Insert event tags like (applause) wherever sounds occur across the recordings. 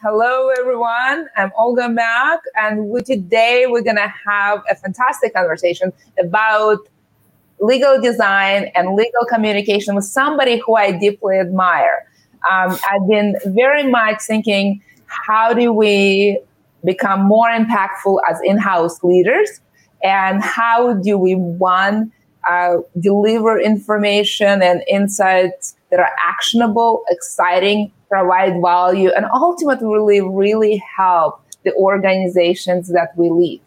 Hello, everyone. I'm Olga Mack, and we, today we're going to have a fantastic conversation about legal design and legal communication with somebody who I deeply admire. Um, I've been very much thinking, how do we become more impactful as in-house leaders, and how do we one uh, deliver information and insights that are actionable, exciting, provide value, and ultimately really help the organizations that we lead.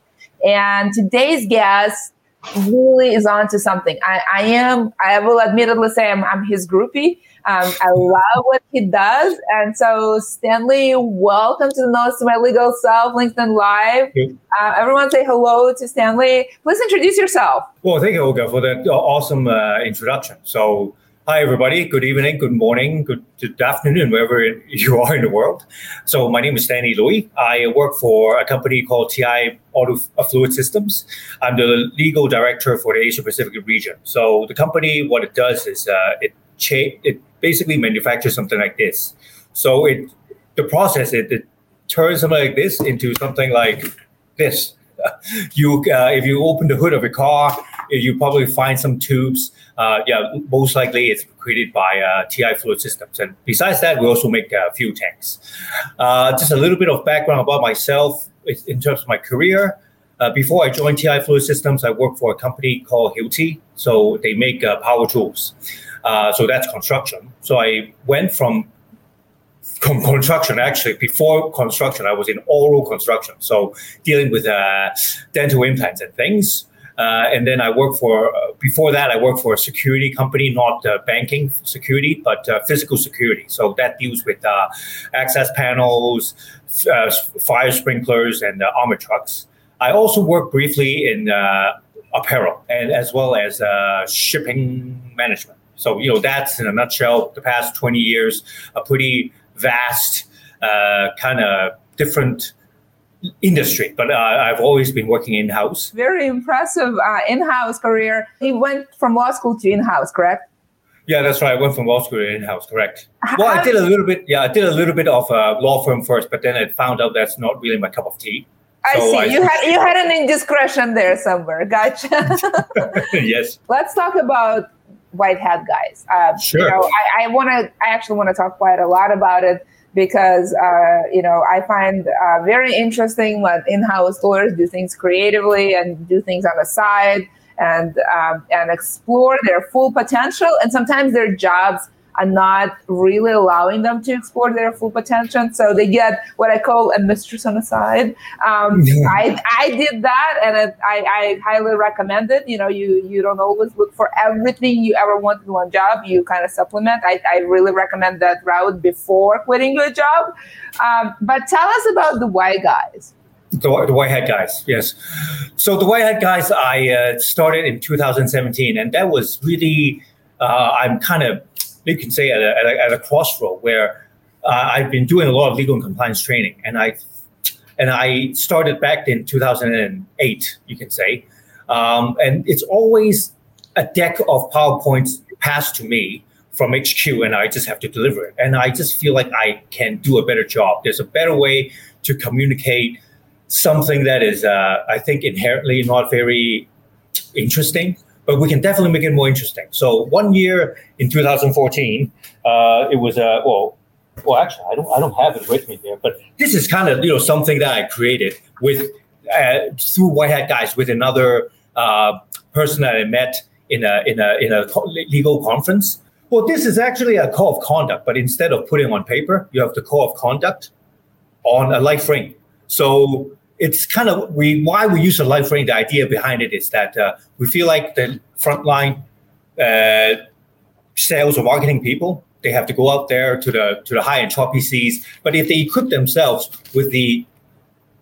And today's guest really is onto something. I, I am, I will admittedly say I'm, I'm his groupie. Um, I love what he does. And so, Stanley, welcome to the Notes to My Legal Self, LinkedIn Live. Uh, everyone say hello to Stanley. Please introduce yourself. Well, thank you, Olga, for that awesome uh, introduction. So, Hi, everybody. Good evening, good morning, good, afternoon, wherever (laughs) you are in the world. So, my name is Stanley Louis. I work for a company called TI Auto Fluid Systems. I'm the legal director for the Asia Pacific region. So, the company, what it does is uh, it cha- it basically manufactures something like this. So, it the process it, it turns something like this into something like this. (laughs) you, uh, if you open the hood of a car, you probably find some tubes. Uh, yeah, most likely it's created by uh, TI Fluid Systems. And besides that, we also make uh, fuel tanks. Uh, just a little bit of background about myself in terms of my career. Uh, before I joined TI Fluid Systems, I worked for a company called Hilti. So they make uh, power tools. so that's construction. So I went from construction actually before construction i was in oral construction so dealing with uh, dental implants and things and then I worked for, uh, before that, I worked for a security company, not uh, banking security, but uh, physical security. So that deals with uh, access panels, uh, fire sprinklers, and armor trucks. I also worked briefly in apparel and as well as shipping management. So, you know, that's in a nutshell, the past 20 years, a pretty vast, kind of different industry, but uh, I've always been working in house. Very impressive uh, in house career. You went from law school to in house, correct? Yeah, that's right. I went from law school to in house, correct. Well, I did a little bit. Yeah, I did a little bit of a law firm first, but then I found out that's not really my cup of tea. I so see. I, you had you had an indiscretion there somewhere. Gotcha. (laughs) (laughs) yes. Let's talk about white hat guys. Uh, sure. You know, I, I want to. I actually want to talk quite a lot about it because uh, you know I find uh, very interesting when in-house lawyers do things creatively and do things on the side and um, and explore their full potential. And sometimes their jobs are not really allowing them to explore their full potential. So they get what I call a mistress on the side. Um, I, I did that and I, I highly recommend it. You know, you, you don't always look for everything you ever want in one job. You kind of supplement. I, I really recommend that route before quitting your job. Um, but tell us about the white guys. The, the, white hat guys, yes. So the white hat guys, I uh, started in 2017, and that was really, uh, I'm kind of you can say at a, at a, at a crossroad where uh, I've been doing a lot of legal and compliance training, and I and I started back in 2008, you can say, um, and it's always a deck of PowerPoints passed to me from HQ, and I just have to deliver it. And I just feel like I can do a better job. There's a better way to communicate something that is, uh, I think, inherently not very interesting but we can definitely make it more interesting. So one year in 2014, uh, it was a uh, well, well actually I don't I don't have it with me there, but this is kind of you know something that I created with uh, through White Hat Guys with another uh, person that I met in a in a in a legal conference. Well, this is actually a code of conduct, but instead of putting on paper, you have the code of conduct on a life frame. So it's kind of we why we use a life frame. The idea behind it is that uh, we feel like the frontline uh, sales or marketing people they have to go out there to the to the high end top PCs. But if they equip themselves with the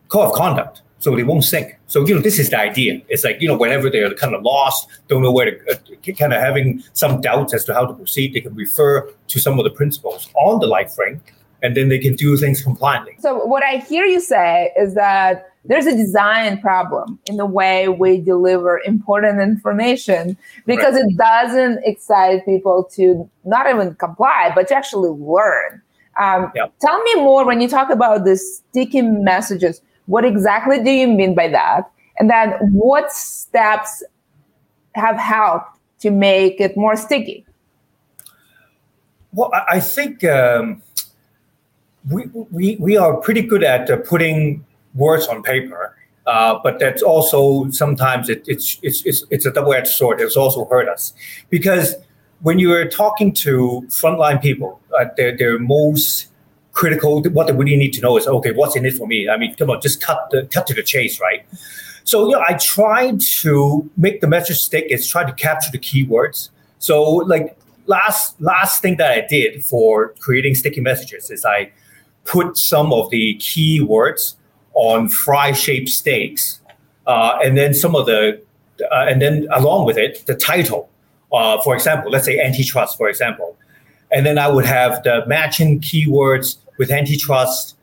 code of conduct, so they won't sink. So you know this is the idea. It's like you know whenever they're kind of lost, don't know where to, uh, kind of having some doubts as to how to proceed, they can refer to some of the principles on the life frame, and then they can do things compliantly. So what I hear you say is that there's a design problem in the way we deliver important information because right. it doesn't excite people to not even comply, but to actually learn. Um, yep. Tell me more when you talk about the sticky messages. What exactly do you mean by that? And then what steps have helped to make it more sticky? Well, I think um, we, we, we are pretty good at uh, putting words on paper. Uh, but that's also sometimes it, it's, it's, it's, it's a double-edged sword. It's also hurt us because when you're talking to frontline people, uh, they're, most critical. What they really need to know is, okay, what's in it for me? I mean, come on, just cut the cut to the chase, right? So you know, I tried to make the message stick. Is try to capture the keywords. So like last last thing that I did for creating sticky messages is I put some of the keywords on fry shaped steaks, uh, and then some of the, uh, and then along with it, the title. Uh, for example, let's say antitrust, for example, and then I would have the matching keywords with antitrust,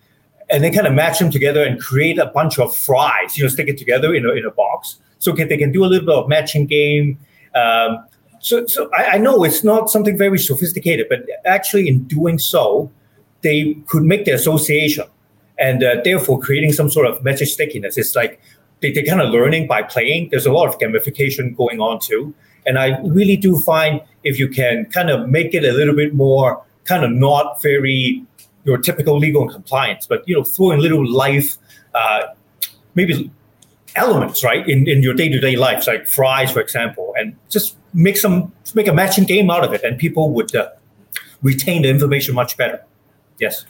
and then kind of match them together and create a bunch of fries. You know, stick it together in a in a box, so can, they can do a little bit of matching game. Um, so, so I, I know it's not something very sophisticated, but actually, in doing so, they could make the association and uh, therefore creating some sort of message stickiness. It's like they, they're kind of learning by playing. There's a lot of gamification going on too. And I really do find if you can kind of make it a little bit more kind of not very your typical legal and compliance, but you know, throw in little life, uh, maybe elements, right, in, in your day-to-day life, like fries, for example, and just make some make a matching game out of it, and people would uh, retain the information much better. Yes.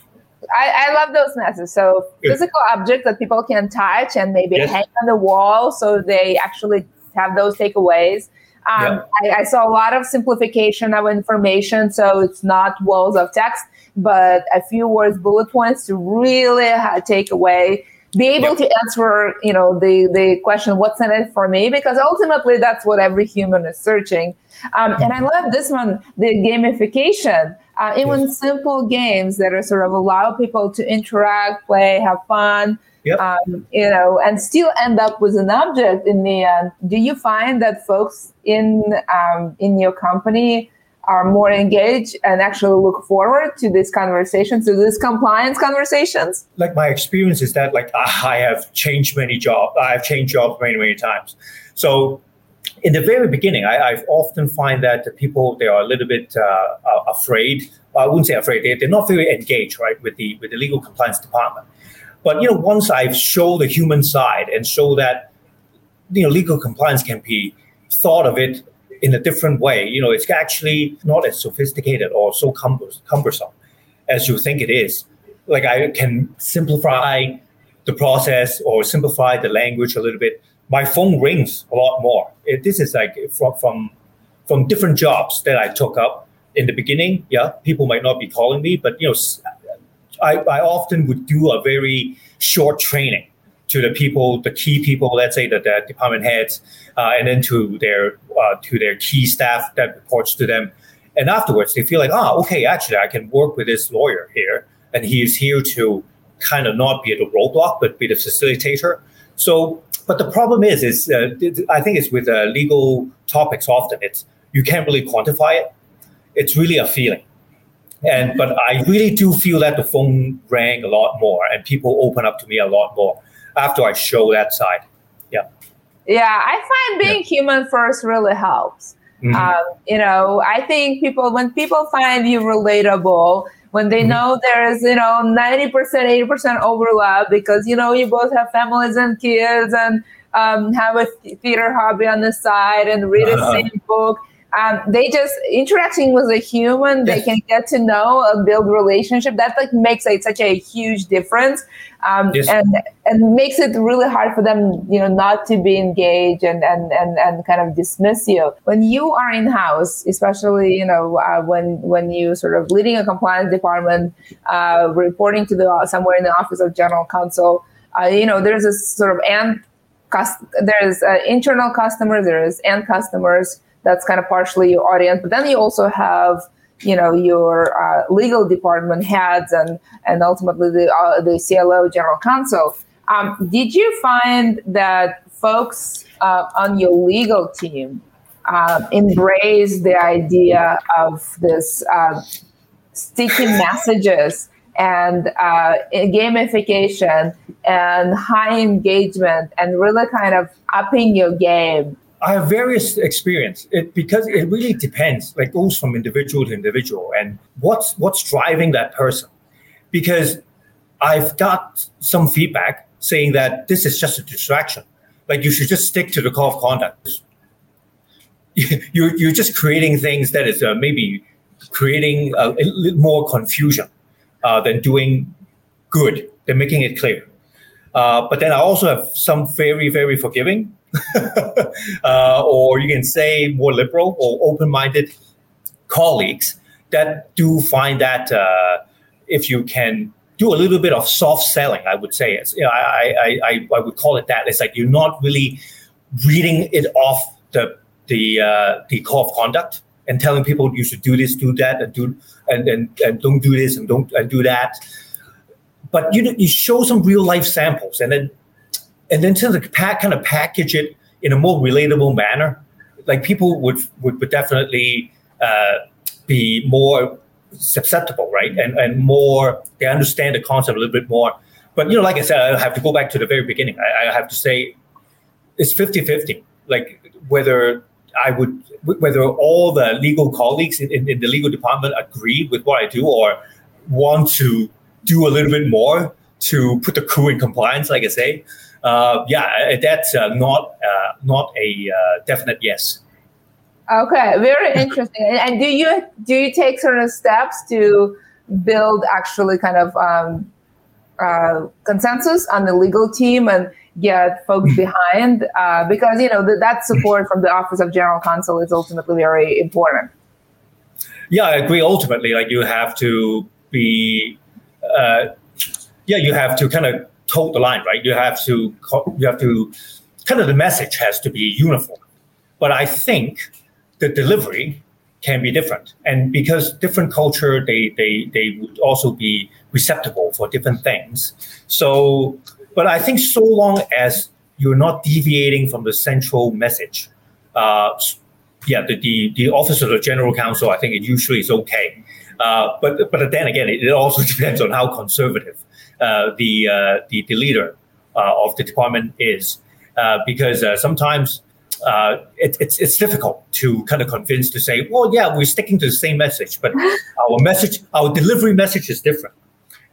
I, I love those messages. So physical objects that people can touch and maybe yes. hang on the wall so they actually have those takeaways. Um, I, I, saw a lot of simplification of information, so it's not walls of text, but a few words, bullet points to really take away, be able yep. to answer, you know, the the question, "What's in it for me?" Because ultimately, that's what every human is searching. Um, and I love this one, the gamification uh, even yes. simple games that are sort of allow people to interact, play, have fun, yep. um, you know, and still end up with an object in the end. Do you find that folks in um, in your company are more engaged and actually look forward to these conversations, to these compliance conversations? Like my experience is that like I have changed many jobs. I have changed jobs many many times. So in the very beginning, I, I often find that the people they are a little bit uh, afraid. I wouldn't say afraid; they, they're not very engaged, right, with the with the legal compliance department. But you know, once I show the human side and show that you know legal compliance can be thought of it in a different way, you know, it's actually not as sophisticated or so cumbersome as you think it is. Like I can simplify the process or simplify the language a little bit my phone rings a lot more. It, this is like from, from from different jobs that I took up in the beginning. Yeah, people might not be calling me, but you know, I, I often would do a very short training to the people, the key people, let's say the, the department heads, uh, and then to their uh, to their key staff that reports to them. And afterwards, they feel like, oh, okay, actually, I can work with this lawyer here, and he is here to kind of not be the roadblock, but be the facilitator. So but the problem is, is uh, I think it's with uh, legal topics often. It's you can't really quantify it. It's really a feeling, and but I really do feel that the phone rang a lot more, and people open up to me a lot more after I show that side. Yeah. Yeah, I find being yeah. human first really helps. Mm-hmm. Um, you know, I think people when people find you relatable, when they mm-hmm. know there's you know 90% 80% overlap because you know you both have families and kids and um, have a theater hobby on the side and read uh-huh. the same book um, they just interacting with a human they can get to know and build relationship. That like makes like such a huge difference um, yes. and and makes it really hard for them you know not to be engaged and and and, and kind of dismiss you. When you are in house especially you know uh, when when you sort of leading a compliance department uh, reporting to the somewhere in the office of general counsel uh, you know there's a sort of end there's uh, internal customers there's end customers that's kind of partially your audience. But then you also have you know your uh, legal department heads and and ultimately the uh, the CLO general counsel. Um, did you find that folks uh, on your legal team uh, embrace the idea of this uh, sticky messages and uh, gamification and high engagement and really kind of upping your game? I have various experience it, because it really depends. Like goes from individual to individual, and what's what's driving that person. Because I've got some feedback saying that this is just a distraction. Like you should just stick to the code of conduct. You're you're just creating things that is uh, maybe creating a, a, little more confusion uh, than doing good. Than making it clear. Uh, but then I also have some very very forgiving (laughs) uh, or you can say more liberal or open-minded colleagues that do find that uh, if you can do a little bit of soft selling, I would say it's, you know, I, I, I, I would call it that. It's like you're not really reading it off the the uh, the code of conduct and telling people you should do this, do that, and do and and, and don't do this and don't and do that. But you you show some real life samples, and then and then to the pack kind of package it in a more relatable manner, like people would would, would definitely uh, be more susceptible, right? And and more they understand the concept a little bit more. But you know, like I said, I have to go back to the very beginning. I, I have to say it's 50-50. Like whether I would whether all the legal colleagues in, in, in the legal department agree with what I do or want to do a little bit more to put the crew in compliance, like I say uh, yeah, that's uh, not uh, not a uh, definite yes. Okay, very interesting. And do you do you take certain steps to build actually kind of um, uh, consensus on the legal team and get folks hmm. behind? Uh, because you know th- that support from the Office of General Counsel is ultimately very important. Yeah, I agree. Ultimately, like you have to be, uh, yeah, you have to kind of toe the line, right? You have to you have to kind of the message has to be uniform. But I think the delivery can be different, and because different culture, they they they would also be receptible for different things. So, but I think so long as you're not deviating from the central message, uh, yeah, the, the the office of the general counsel, I think it usually is okay. Uh, but but then again, it, it also (laughs) depends on how conservative the, uh, the, the leader uh, of the department is, because sometimes it, it's it's difficult to kind of convince to say, well, yeah, we're sticking to the same message, but (laughs) our message, our delivery message is different.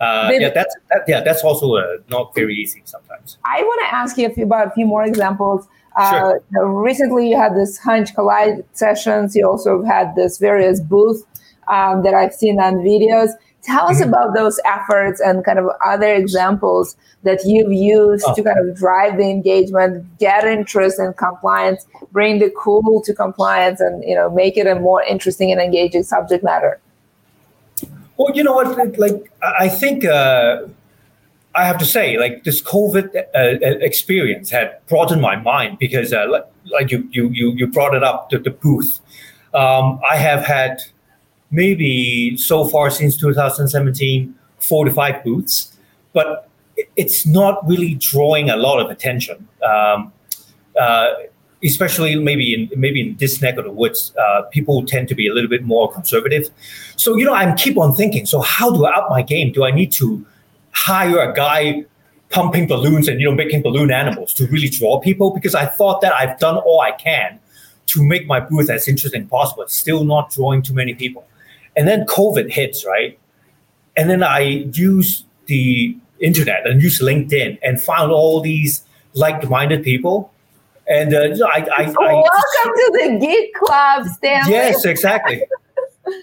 Uh, yeah, that's that, yeah, that's also uh, not very easy sometimes. I want to ask you a few, about a few more examples. Uh, sure. Recently, you had this Hunch Collide sessions. You also had this various booth um, that I've seen on videos. Tell us mm-hmm. about those efforts and kind of other examples that you've used oh. to kind of drive the engagement, get interest in compliance, bring the cool to compliance, and you know make it a more interesting and engaging subject matter. Well, you know what? Like I think uh, I have to say, like this COVID uh, experience had broadened my mind because, uh, like, like you you you you brought it up to the booth. Um, I have had maybe so far since 2017, four to five booths, but it's not really drawing a lot of attention. Um, uh, especially maybe in maybe in this neck of the woods, uh, people tend to be a little bit more conservative. So you know, I keep on thinking. So how do I up my game? Do I need to hire a guy pumping balloons and you know making balloon animals to really draw people? Because I thought that I've done all I can to make my booth as interesting as possible. It's still not drawing too many people. And then COVID hits, right? And then I use the internet and use LinkedIn and found all these like-minded people. And uh, I, I, welcome I, to the Geek Club, Stanley. Yes, exactly.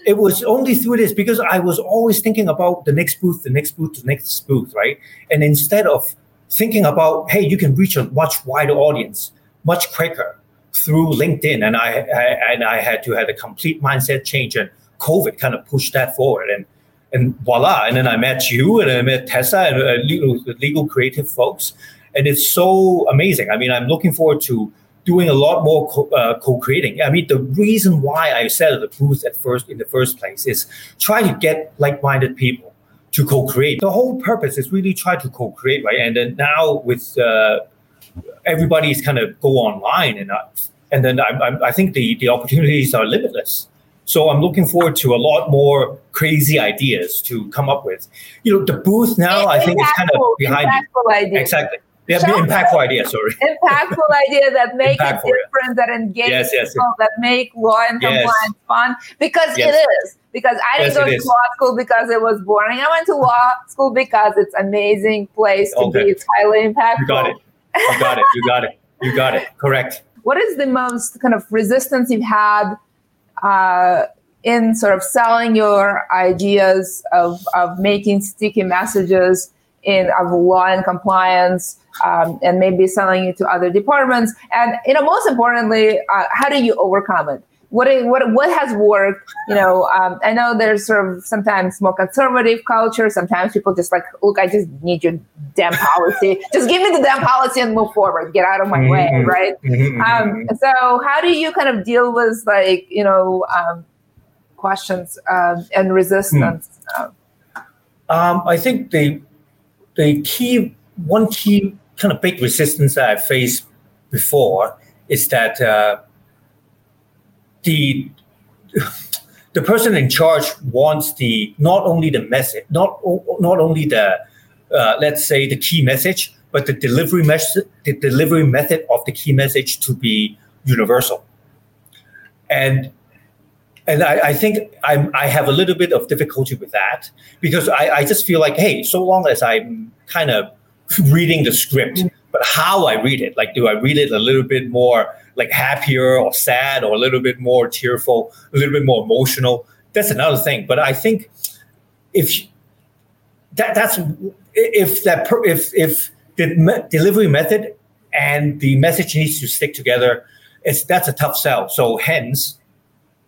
it was only through this because I was always thinking about the next booth, the next booth, the next booth, right? And instead of thinking about, hey, you can reach a much wider audience much quicker through LinkedIn, and I, I and I had to have a complete mindset change and COVID kind of pushed that forward. And and voila. And then I met you and I met Tessa and uh, legal, legal creative folks. And it's so amazing. I mean, I'm looking forward to doing a lot more co- uh, co-creating. I mean, the reason why I set up the booth at first in the first place is try to get like-minded people to co-create. The whole purpose is really try to co-create, right? And then now with uh, everybody's kind of go online and and then I, I, I think the the opportunities are limitless So I'm looking forward to a lot more crazy ideas to come up with. You know, the booth now, I think, is kind of behind. Idea. Exactly. Yeah, impactful idea. Sorry. (laughs) Impactful idea that make impactful, a difference, yeah. that engage yes, yes, people, yes. that make law and compliance fun. Because it is. Because I didn't go to is. law school because it was boring. I went to law school because it's amazing place to okay. be. It's highly impactful. You got it. You got it. You got it. You got it. Correct. (laughs) What is the most kind of resistance you've had uh, in sort of selling your ideas of, of making sticky messages in of law and compliance um, and maybe selling it to other departments. And you know most importantly uh, how do you overcome it what what what has worked you know um, i know there's sort of sometimes more conservative culture sometimes people just like look i just need your damn policy just give me the damn policy and move forward get out of my mm-hmm. way right mm-hmm. um, so how do you kind of deal with like you know um, questions um, and resistance hmm. um, i think the the key one key kind of big resistance that i faced before is that uh, the the person in charge wants the not only the message, not not only the uh, let's say the key message, but the delivery message, the delivery method of the key message to be universal. And and I, I think I'm, I have a little bit of difficulty with that because I, I just feel like, hey, so long as I'm kind of reading the script, but how I read it, like, do I read it a little bit more like happier or sad or a little bit more tearful, a little bit more emotional. That's another thing. But I think if that that's if that if if the me- delivery method and the message needs to stick together, it's that's a tough sell. So hence,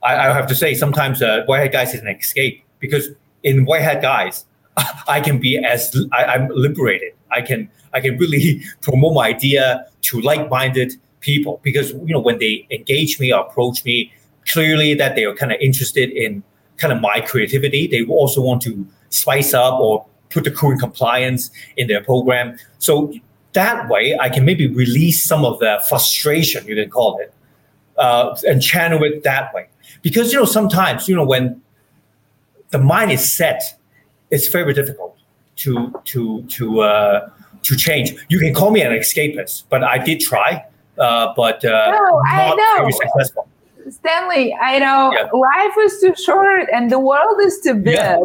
I, I have to say sometimes uh, white hat guys is an escape because in white hat guys, (laughs) I can be as I, I'm liberated. I can I can really (laughs) promote my idea to like-minded people because you know when they engage me or approach me clearly that they are kind of interested in kind of my creativity. They also want to spice up or put the current compliance in their program. So that way i can maybe release some of the frustration you can call it uh, and channel it that way. Because you know sometimes you know when the mind is set it's very difficult to to to uh, to change you can call me an escapist but i did try uh, but uh, no, I know. very successful. Stanley, I know yeah. life is too short and the world is too big. Yeah.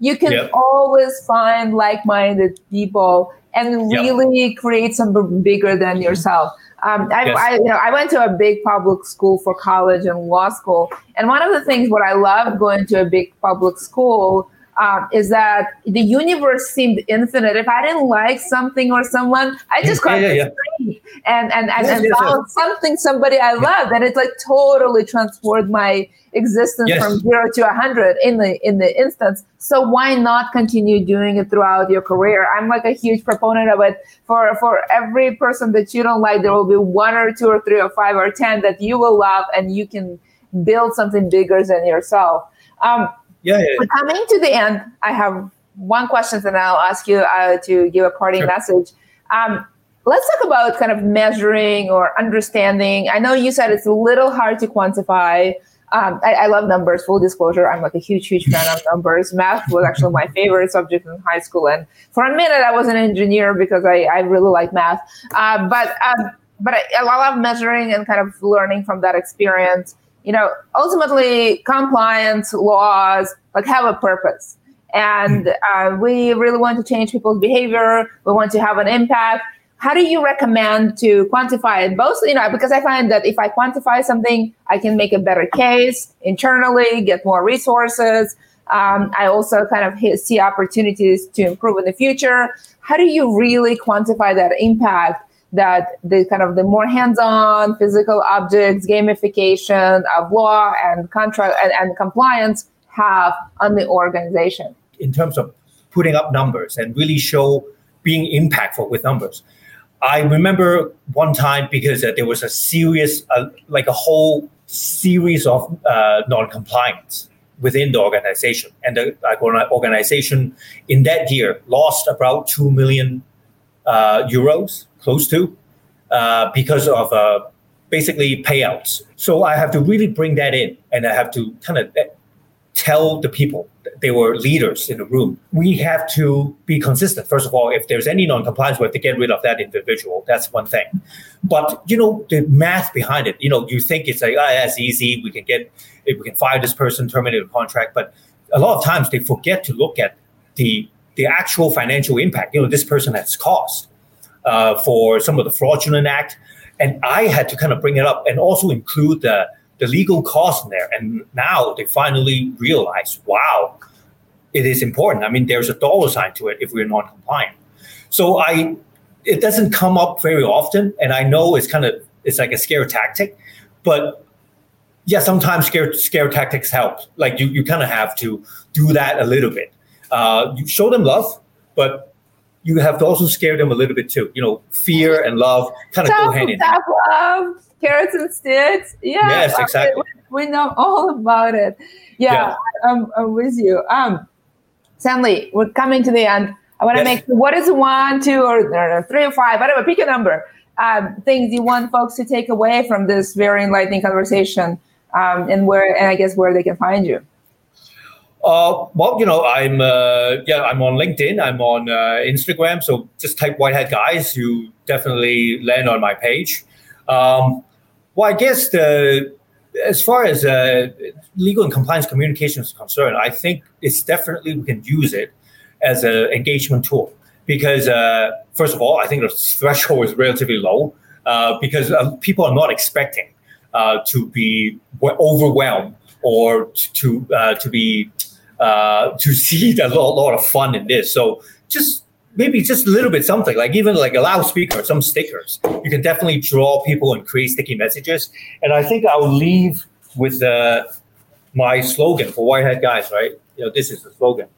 You can yeah. always find like-minded people and really create something bigger than yourself. Um, I, yes. I, you know, I went to a big public school for college and law school, and one of the things what I loved going to a big public school um, is that the universe seemed infinite. If I didn't like something or someone, I just got yeah, yeah, yeah. and and and, yes, and yes, found yes. something somebody I loved, and it like totally transformed my existence from zero to a hundred in the in the instance. So why not continue doing it throughout your career? I'm like a huge proponent of it. For for every person that you don't like, there will be one or two or three or five or ten that you will love, and you can build something bigger than yourself. Um, yeah, yeah. But coming to the end, I have one question, and I'll ask you uh, to give a parting sure. message. Um, let's talk about kind of measuring or understanding. I know you said it's a little hard to quantify. Um, I, I, love numbers. Full disclosure, I'm like a huge, huge fan of (laughs) numbers. Math was actually my favorite subject in high school, and for a minute, I was an engineer because I, I really like math. Uh, but um, but I, I love measuring and kind of learning from that experience you know, ultimately compliance laws like have a purpose. And uh, we really want to change people's behavior. We want to have an impact. How do you recommend to quantify it? Both, you know, because I find that if I quantify something, I can make a better case internally, get more resources. Um, I also kind of see opportunities to improve in the future. How do you really quantify that impact that the kind of the more hands-on physical objects gamification of law and contract and, and compliance have on the organization. In terms of putting up numbers and really show being impactful with numbers. I remember one time because uh, there was a serious uh, like a whole series of uh, non-compliance within the organization. And the organization in that year lost about 2 million uh, euros close to uh, because of uh, basically payouts. So I have to really bring that in and I have to kind of tell the people they were leaders in the room. We have to be consistent. First of all, if there's any non-compliance, we have to get rid of that individual. That's one thing. But you know, the math behind it, you know, you think it's like, oh, that's easy. We can get, we can fire this person, terminate the contract. But a lot of times they forget to look at the the actual financial impact. You know, this person has cost uh, for some of the fraudulent act, and I had to kind of bring it up and also include the the legal cost in there. And now they finally realize, wow, it is important. I mean, there's a dollar sign to it if we're not compliant. So I, it doesn't come up very often, and I know it's kind of it's like a scare tactic, but yeah, sometimes scare scare tactics help. Like you, you kind of have to do that a little bit. Uh, you show them love, but you have to also scare them a little bit too. You know, fear and love kind of go hand in hand. love carrots and sticks. Yeah, yes, exactly. We, we know all about it. Yeah, yeah. I'm, I'm, with you. Um, Stanley, we're coming to the end. I want to yes. make what is one, two, or, or, three or five, whatever. Pick a number. Um, things you want folks to take away from this very enlightening conversation, um, and where, and I guess where they can find you. Uh, well, you know, I'm uh, yeah, I'm on LinkedIn, I'm on uh, Instagram. So just type White Hat Guys, you definitely land on my page. Um, well, I guess the as far as uh, legal and compliance communication is concerned, I think it's definitely we can use it as an engagement tool because uh, first of all, I think the threshold is relatively low uh, because uh, people are not expecting to be overwhelmed or to to be to see (laughs) a lot, lot of fun in this. So just maybe just a little bit something like even like a loudspeaker, some stickers. You can definitely draw people and create sticky messages. And I think I'll leave with uh, my slogan for White Hat Guys. Right, you know, this is the slogan: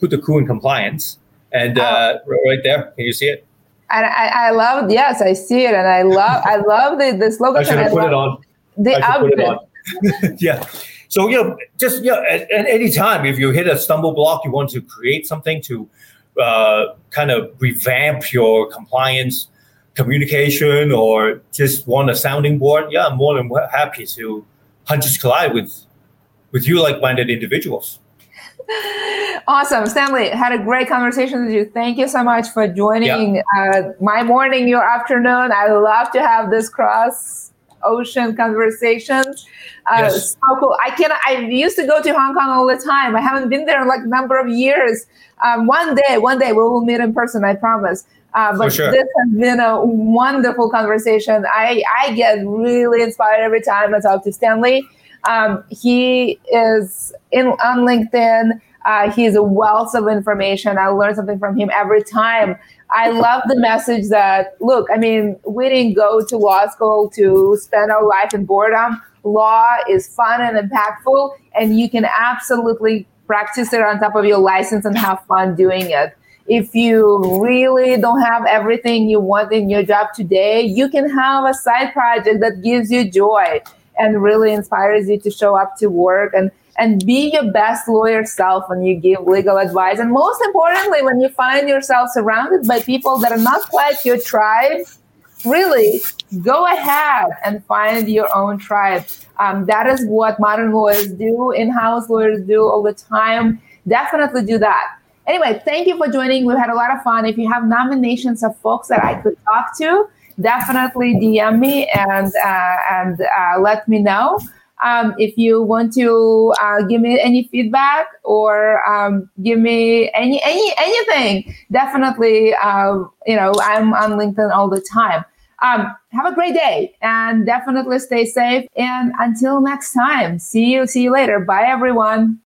"Put the crew in compliance." And uh, oh. right there, can you see it? And I, I love, yes, I see it, and I love, I love the, the slogan. I should have put it on. The outfit. (laughs) yeah. So you know, just yeah, at, at any time, if you hit a stumble block, you want to create something to uh, kind of revamp your compliance communication or just want a sounding board, yeah, I'm more than happy to Hunters Collide with with you like-minded individuals. (laughs) Awesome, Stanley. Had a great conversation with you. Thank you so much for joining yeah. uh, my morning, your afternoon. I love to have this cross ocean conversations. Uh, yes. So cool. I can. I used to go to Hong Kong all the time. I haven't been there in like a number of years. Um, one day, one day we will meet in person. I promise. Uh, but sure. this has been a wonderful conversation. I I get really inspired every time I talk to Stanley. Um, he is in on LinkedIn. Uh, he's a wealth of information. I learn something from him every time. I love the message that look, I mean, we didn't go to law school to spend our life in boredom. Law is fun and impactful, and you can absolutely practice it on top of your license and have fun doing it. If you really don't have everything you want in your job today, you can have a side project that gives you joy and really inspires you to show up to work and and be your best lawyer self when you give legal advice. And most importantly, when you find yourself surrounded by people that are not quite your tribe, really go ahead and find your own tribe. Um, that is what modern lawyers do, in house lawyers do all the time. Definitely do that. Anyway, thank you for joining. We've had a lot of fun. If you have nominations of folks that I could talk to, definitely DM me and uh, and uh, let me know. Um, if you want to uh, give me any feedback or um, give me any any anything, definitely uh, you know I'm on LinkedIn all the time. Um, have a great day and definitely stay safe. And until next time, see you see you later. Bye everyone.